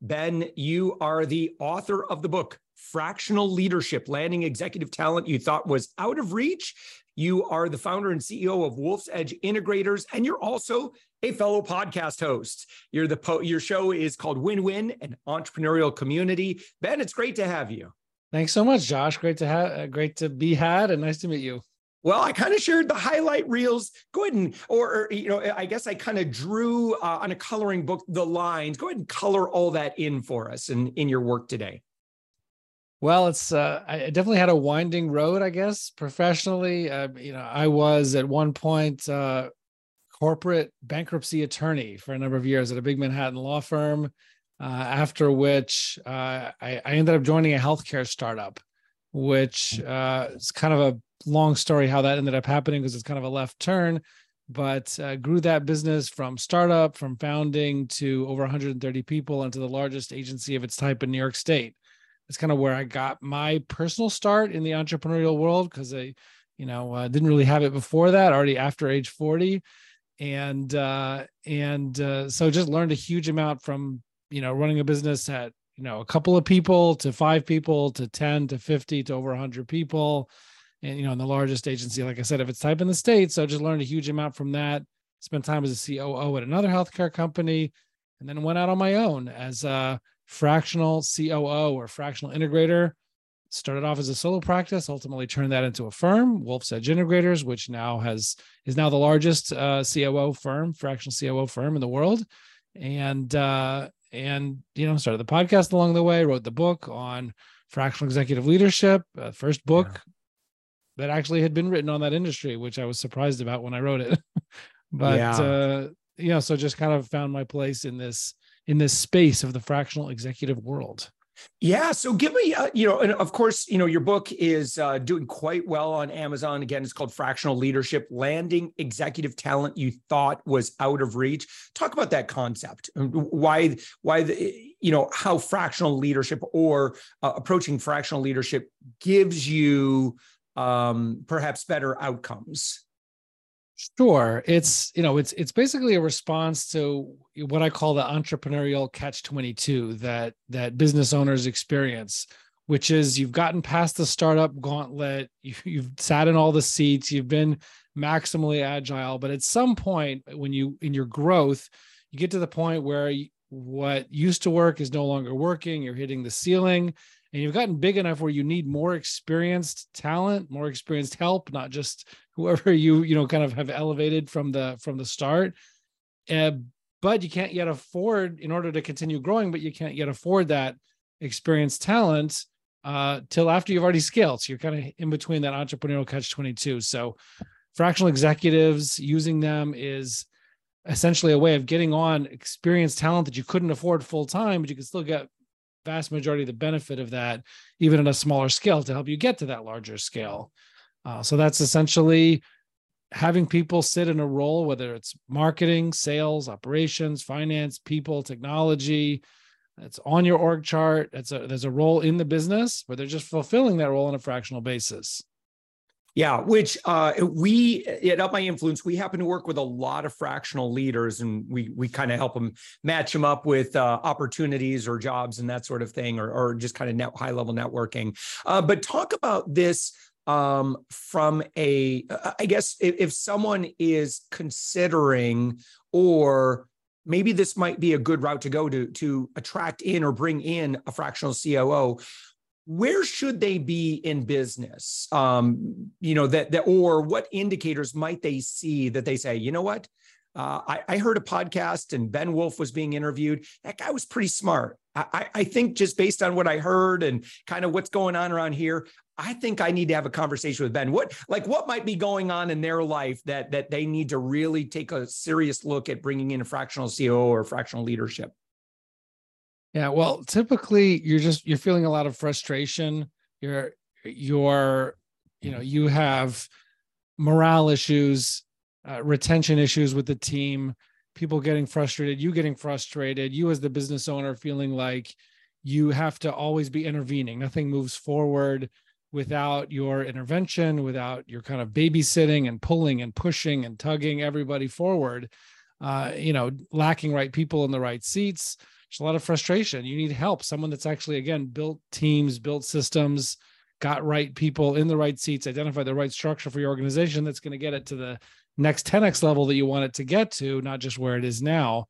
Ben, you are the author of the book fractional leadership, landing executive talent you thought was out of reach. You are the founder and CEO of Wolf's Edge Integrators, and you're also a fellow podcast host. You're the po- your show is called Win Win, an entrepreneurial community. Ben, it's great to have you. Thanks so much, Josh. Great to have, great to be had, and nice to meet you. Well, I kind of shared the highlight reels. Go ahead and, or, or you know, I guess I kind of drew uh, on a coloring book the lines. Go ahead and color all that in for us in, in your work today. Well, it's uh, I definitely had a winding road, I guess, professionally. Uh, you know, I was at one point uh, corporate bankruptcy attorney for a number of years at a big Manhattan law firm. Uh, after which, uh, I, I, ended up joining a healthcare startup, which uh, is kind of a long story how that ended up happening because it's kind of a left turn. But grew that business from startup, from founding to over 130 people, into the largest agency of its type in New York State it's kind of where I got my personal start in the entrepreneurial world because I, you know, uh, didn't really have it before that. Already after age forty, and uh, and uh, so just learned a huge amount from you know running a business at you know a couple of people to five people to ten to fifty to over hundred people, and you know in the largest agency, like I said, if it's type in the states, so I just learned a huge amount from that. Spent time as a COO at another healthcare company, and then went out on my own as a fractional COO or fractional integrator. Started off as a solo practice, ultimately turned that into a firm, Wolf's Edge Integrators, which now has is now the largest uh, COO firm, fractional COO firm in the world, and uh, and you know started the podcast along the way, wrote the book on fractional executive leadership, uh, first book yeah. That actually had been written on that industry, which I was surprised about when I wrote it. but yeah. uh, you know, so just kind of found my place in this in this space of the fractional executive world? Yeah. So give me, uh, you know, and of course, you know, your book is uh, doing quite well on Amazon. Again, it's called Fractional Leadership Landing Executive Talent You Thought Was Out of Reach. Talk about that concept. Why, why, the, you know, how fractional leadership or uh, approaching fractional leadership gives you um, perhaps better outcomes. Sure. It's, you know, it's it's basically a response to what I call the entrepreneurial catch 22 that that business owners experience, which is you've gotten past the startup gauntlet, you, you've sat in all the seats, you've been maximally agile, but at some point when you in your growth, you get to the point where what used to work is no longer working, you're hitting the ceiling and you've gotten big enough where you need more experienced talent more experienced help not just whoever you you know kind of have elevated from the from the start. Uh, but you can't yet afford in order to continue growing but you can't yet afford that experienced talent uh till after you've already scaled. So you're kind of in between that entrepreneurial catch 22 so fractional executives using them is essentially a way of getting on experienced talent that you couldn't afford full time but you can still get vast majority of the benefit of that, even at a smaller scale, to help you get to that larger scale. Uh, so that's essentially having people sit in a role, whether it's marketing, sales, operations, finance, people, technology. It's on your org chart. It's a there's a role in the business, where they're just fulfilling that role on a fractional basis. Yeah, which uh, we at Up My Influence, we happen to work with a lot of fractional leaders, and we we kind of help them match them up with uh, opportunities or jobs and that sort of thing, or or just kind of net, high level networking. Uh, but talk about this um, from a, I guess if, if someone is considering or maybe this might be a good route to go to to attract in or bring in a fractional COO where should they be in business? Um, you know that that or what indicators might they see that they say, you know what? Uh, I, I, heard a podcast and Ben Wolf was being interviewed. That guy was pretty smart. I, I think just based on what I heard and kind of what's going on around here, I think I need to have a conversation with Ben. What like what might be going on in their life that that they need to really take a serious look at bringing in a fractional COO or fractional leadership? Yeah, well, typically you're just you're feeling a lot of frustration. You're you're you know you have morale issues, uh, retention issues with the team, people getting frustrated, you getting frustrated, you as the business owner feeling like you have to always be intervening. Nothing moves forward without your intervention, without your kind of babysitting and pulling and pushing and tugging everybody forward. Uh, you know, lacking right people in the right seats. There's a lot of frustration. You need help. Someone that's actually, again, built teams, built systems, got right people in the right seats, identify the right structure for your organization that's going to get it to the next 10x level that you want it to get to, not just where it is now.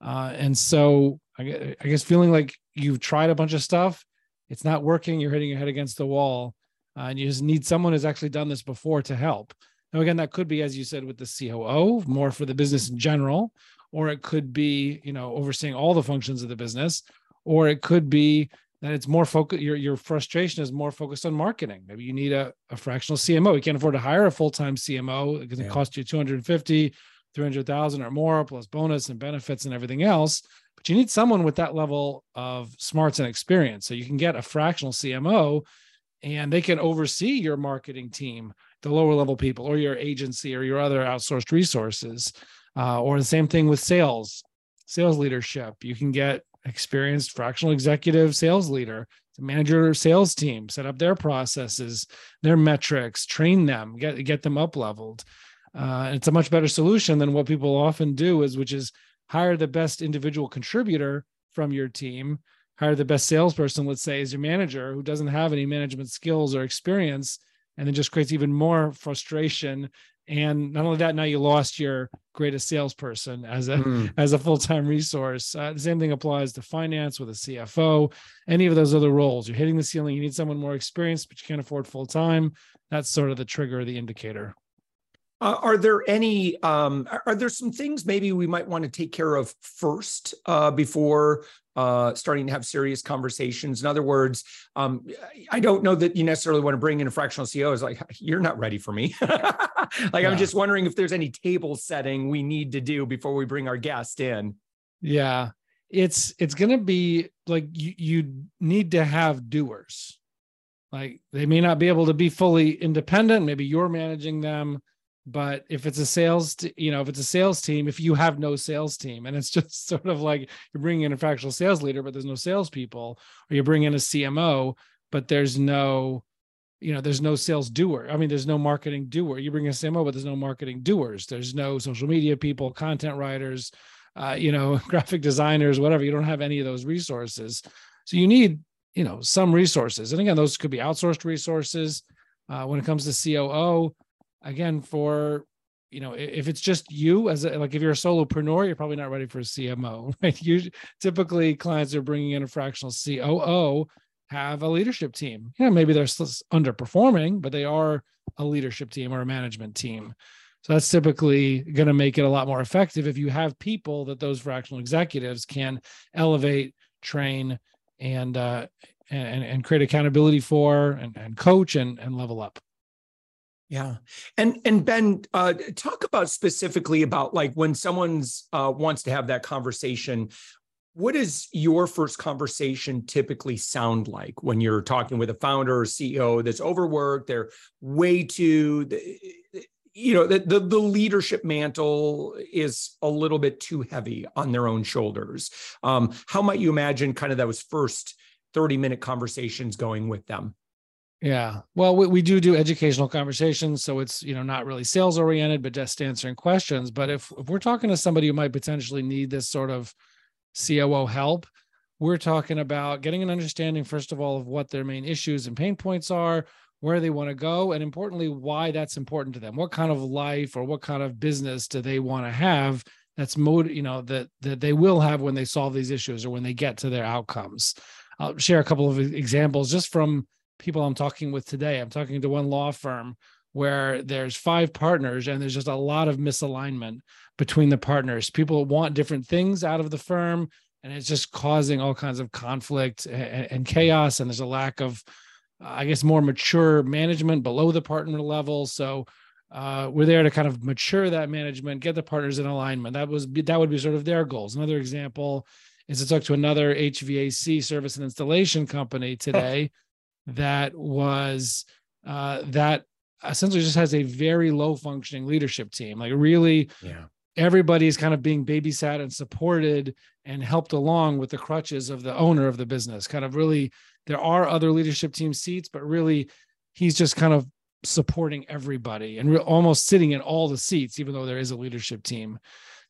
Uh, and so I, I guess feeling like you've tried a bunch of stuff, it's not working, you're hitting your head against the wall uh, and you just need someone who's actually done this before to help. Now, again, that could be, as you said, with the COO, more for the business in general, or it could be, you know, overseeing all the functions of the business, or it could be that it's more focused. Your your frustration is more focused on marketing. Maybe you need a, a fractional CMO. You can't afford to hire a full time CMO because it costs you 250, 300,000 or more plus bonus and benefits and everything else. But you need someone with that level of smarts and experience. So you can get a fractional CMO and they can oversee your marketing team, the lower level people, or your agency or your other outsourced resources. Uh, or the same thing with sales, sales leadership. You can get experienced fractional executive sales leader to manage your sales team, set up their processes, their metrics, train them, get get them up leveled. Uh, it's a much better solution than what people often do is which is hire the best individual contributor from your team hire the best salesperson, let's say, as your manager who doesn't have any management skills or experience, and then just creates even more frustration. And not only that, now you lost your greatest salesperson as a mm. as a full time resource. Uh, the same thing applies to finance with a CFO, any of those other roles. You're hitting the ceiling. You need someone more experienced, but you can't afford full time. That's sort of the trigger, the indicator. Uh, are there any um, are there some things maybe we might want to take care of first uh, before uh, starting to have serious conversations? In other words, um, I don't know that you necessarily want to bring in a fractional CEO. Is like you're not ready for me. like yeah. I'm just wondering if there's any table setting we need to do before we bring our guest in. Yeah, it's it's going to be like you you need to have doers. Like they may not be able to be fully independent. Maybe you're managing them but if it's a sales you know if it's a sales team if you have no sales team and it's just sort of like you're bringing in a fractional sales leader but there's no salespeople or you bring in a cmo but there's no you know there's no sales doer. I mean there's no marketing doer. You bring a cmo but there's no marketing doers. There's no social media people content writers uh, you know graphic designers whatever. You don't have any of those resources. So you need you know some resources. And again those could be outsourced resources uh, when it comes to coo again for you know if it's just you as a, like if you're a solopreneur you're probably not ready for a cmo right? You typically clients are bringing in a fractional coo have a leadership team. Yeah maybe they're underperforming but they are a leadership team or a management team. So that's typically going to make it a lot more effective if you have people that those fractional executives can elevate train and uh and, and create accountability for and, and coach and, and level up yeah, and and Ben, uh, talk about specifically about like when someone's uh, wants to have that conversation. What does your first conversation typically sound like when you're talking with a founder or CEO that's overworked? They're way too, you know, the, the the leadership mantle is a little bit too heavy on their own shoulders. Um, how might you imagine kind of those first thirty minute conversations going with them? Yeah. Well, we, we do do educational conversations. So it's, you know, not really sales oriented, but just answering questions. But if, if we're talking to somebody who might potentially need this sort of COO help, we're talking about getting an understanding, first of all, of what their main issues and pain points are, where they want to go, and importantly, why that's important to them. What kind of life or what kind of business do they want to have that's mode, you know, that that they will have when they solve these issues or when they get to their outcomes. I'll share a couple of examples just from people I'm talking with today. I'm talking to one law firm where there's five partners and there's just a lot of misalignment between the partners. People want different things out of the firm and it's just causing all kinds of conflict and, and chaos and there's a lack of I guess more mature management below the partner level. So uh, we're there to kind of mature that management, get the partners in alignment. That was that would be sort of their goals. Another example is to talk to another HVAC service and installation company today that was uh, that essentially just has a very low functioning leadership team. Like really, yeah. everybody's kind of being babysat and supported and helped along with the crutches of the owner of the business. Kind of really, there are other leadership team seats, but really, he's just kind of supporting everybody and re- almost sitting in all the seats, even though there is a leadership team.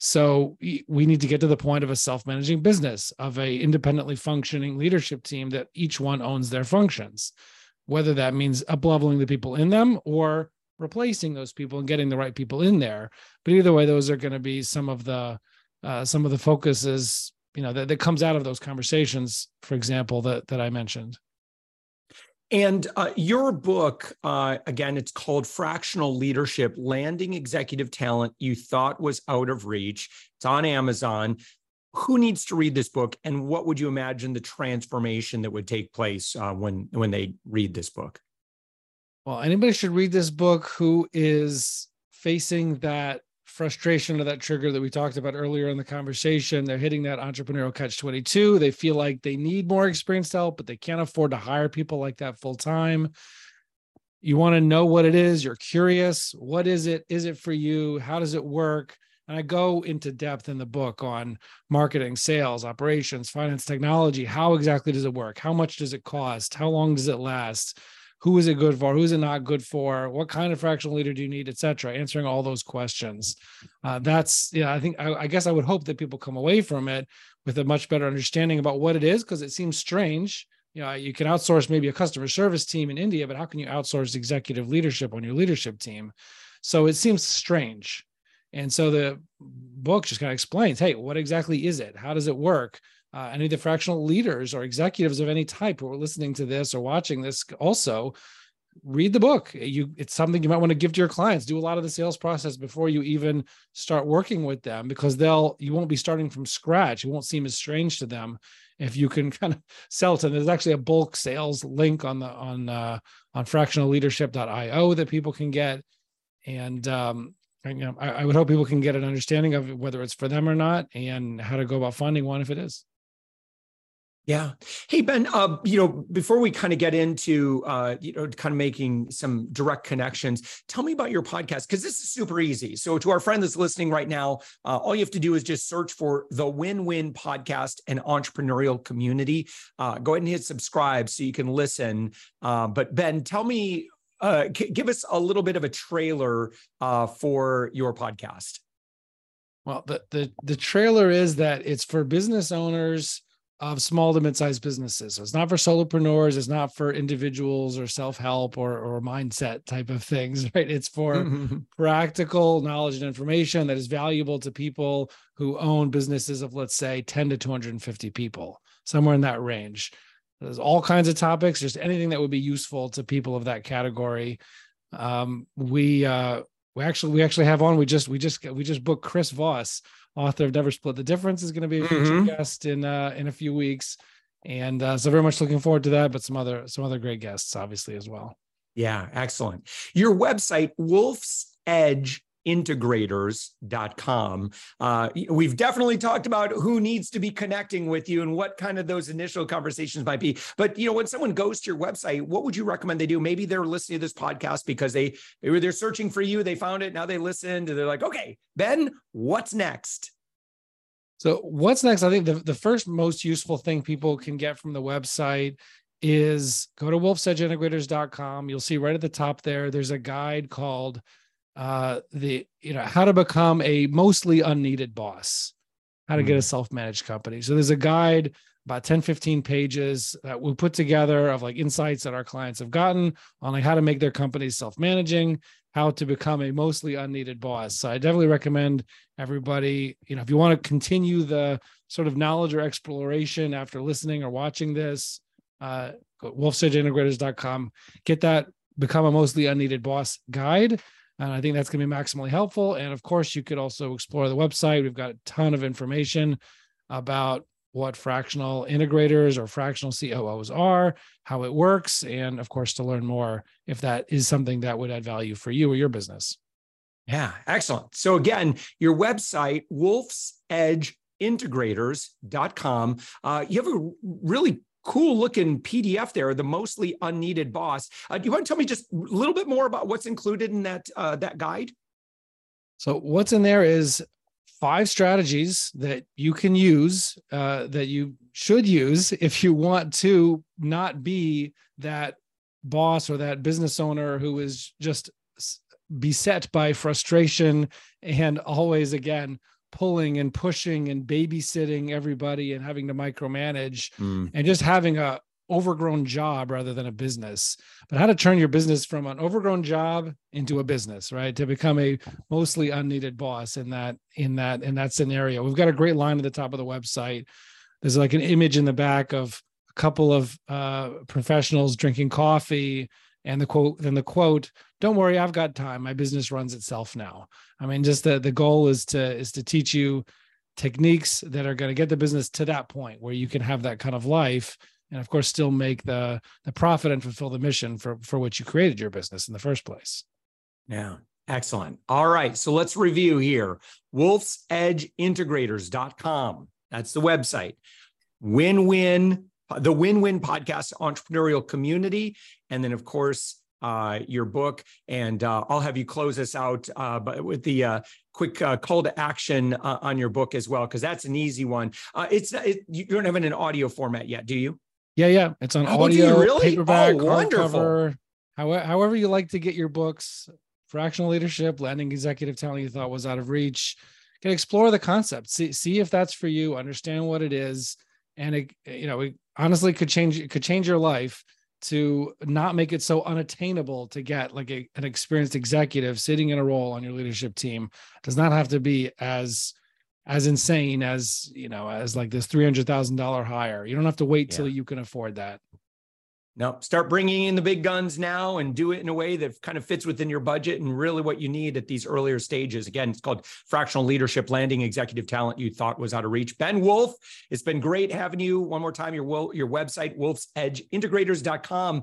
So we need to get to the point of a self-managing business, of a independently functioning leadership team that each one owns their functions, whether that means upleveling the people in them or replacing those people and getting the right people in there. But either way, those are going to be some of the uh, some of the focuses, you know, that, that comes out of those conversations, for example, that that I mentioned. And uh, your book, uh, again, it's called Fractional Leadership Landing Executive Talent You Thought Was Out of Reach. It's on Amazon. Who needs to read this book, and what would you imagine the transformation that would take place uh, when when they read this book? Well, anybody should read this book who is facing that frustration or that trigger that we talked about earlier in the conversation. They're hitting that entrepreneurial catch 22. They feel like they need more experienced help, but they can't afford to hire people like that full time. You want to know what it is. You're curious. What is it? Is it for you? How does it work? And I go into depth in the book on marketing, sales, operations, finance, technology. How exactly does it work? How much does it cost? How long does it last? Who is it good for who's it not good for what kind of fractional leader do you need etc answering all those questions. Uh, that's yeah i think I, I, guess i would hope that people come away from it with a much better understanding about what it is because it seems strange. You know you can outsource maybe a customer service team in india but how can you outsource executive leadership on your leadership team? So it seems strange. And so the book just kind of explains hey what exactly is it? How does it work uh, any of the fractional leaders or executives of any type who are listening to this or watching this also read the book. You it's something you might want to give to your clients. Do a lot of the sales process before you even start working with them because they'll you won't be starting from scratch. It won't seem as strange to them if you can kind of sell to them. There's actually a bulk sales link on the on uh on fractionalleadership.io that people can get. And um you know I, I would hope people can get an understanding of whether it's for them or not and how to go about finding one if it is yeah. Hey, Ben, uh, you know, before we kind of get into, uh, you know, kind of making some direct connections, tell me about your podcast because this is super easy. So, to our friend that's listening right now, uh, all you have to do is just search for the Win Win Podcast and Entrepreneurial Community. Uh, go ahead and hit subscribe so you can listen. Uh, but, Ben, tell me, uh, give us a little bit of a trailer for your podcast. Well, the, the, the trailer is that it's for business owners of small to mid-sized businesses. So it's not for solopreneurs, it's not for individuals or self-help or, or mindset type of things, right? It's for mm-hmm. practical knowledge and information that is valuable to people who own businesses of let's say 10 to 250 people, somewhere in that range. There's all kinds of topics, just anything that would be useful to people of that category. Um, we uh, we actually we actually have on we just we just we just booked Chris Voss author of Never Split the Difference, is going to be a future mm-hmm. guest in uh, in a few weeks, and uh, so very much looking forward to that. But some other some other great guests, obviously, as well. Yeah, excellent. Your website, Wolf's Edge integrators.com. Uh, we've definitely talked about who needs to be connecting with you and what kind of those initial conversations might be. But you know, when someone goes to your website, what would you recommend they do? Maybe they're listening to this podcast because they they were they're searching for you, they found it, now they listened, and they're like, okay, Ben, what's next? So what's next? I think the, the first most useful thing people can get from the website is go to wolfsedgeintegrators.com. You'll see right at the top there, there's a guide called uh, the you know how to become a mostly unneeded boss, how to get a mm. self-managed company. So there's a guide about 10, 15 pages that we put together of like insights that our clients have gotten on like how to make their companies self-managing, how to become a mostly unneeded boss. So I definitely recommend everybody, you know, if you want to continue the sort of knowledge or exploration after listening or watching this, uh, go get that become a mostly unneeded boss guide. And I think that's going to be maximally helpful. And of course, you could also explore the website. We've got a ton of information about what fractional integrators or fractional COOs are, how it works, and of course, to learn more if that is something that would add value for you or your business. Yeah, excellent. So, again, your website, wolfsedgeintegrators.com, uh, you have a really cool looking PDF there, the mostly unneeded boss. Uh, do you want to tell me just a little bit more about what's included in that uh, that guide? So, what's in there is five strategies that you can use uh, that you should use if you want to not be that boss or that business owner who is just beset by frustration and always again pulling and pushing and babysitting everybody and having to micromanage mm. and just having a overgrown job rather than a business. But how to turn your business from an overgrown job into a business right? To become a mostly unneeded boss in that in that in that scenario. We've got a great line at the top of the website. There's like an image in the back of a couple of uh, professionals drinking coffee and the quote then the quote don't worry i've got time. My business runs itself now. I mean just the the goal is to is to teach you techniques that are going to get the business to that point where you can have that kind of life and of course still make the the profit and fulfill the mission for for which you created your business in the first place. Yeah. Excellent. All right. So let's review here. Wolfsedgeintegrators.com that's the website. Win-win the win-win podcast entrepreneurial community and then of course uh, your book, and uh, I'll have you close us out, uh, but with the uh, quick uh, call to action uh, on your book as well, because that's an easy one. it's it, you don't have it in audio format yet, do you? Yeah, yeah. It's on oh, audio, really? paperback, oh, hardcover, however, however you like to get your books. Fractional leadership, landing executive talent you thought was out of reach. Can explore the concept, see see if that's for you, understand what it is, and it you know it honestly could change it could change your life to not make it so unattainable to get like a, an experienced executive sitting in a role on your leadership team. Does not have to be as as insane as you know as like this $300000 hire you don't have to wait till you can afford that no start bringing in the big guns now and do it in a way that kind of fits within your budget and really what you need at these earlier stages. Again it's called fractional leadership landing executive talent you thought was out of reach. Ben wolf it's been great having you. One more time your your website wolfsedgeintegrators.com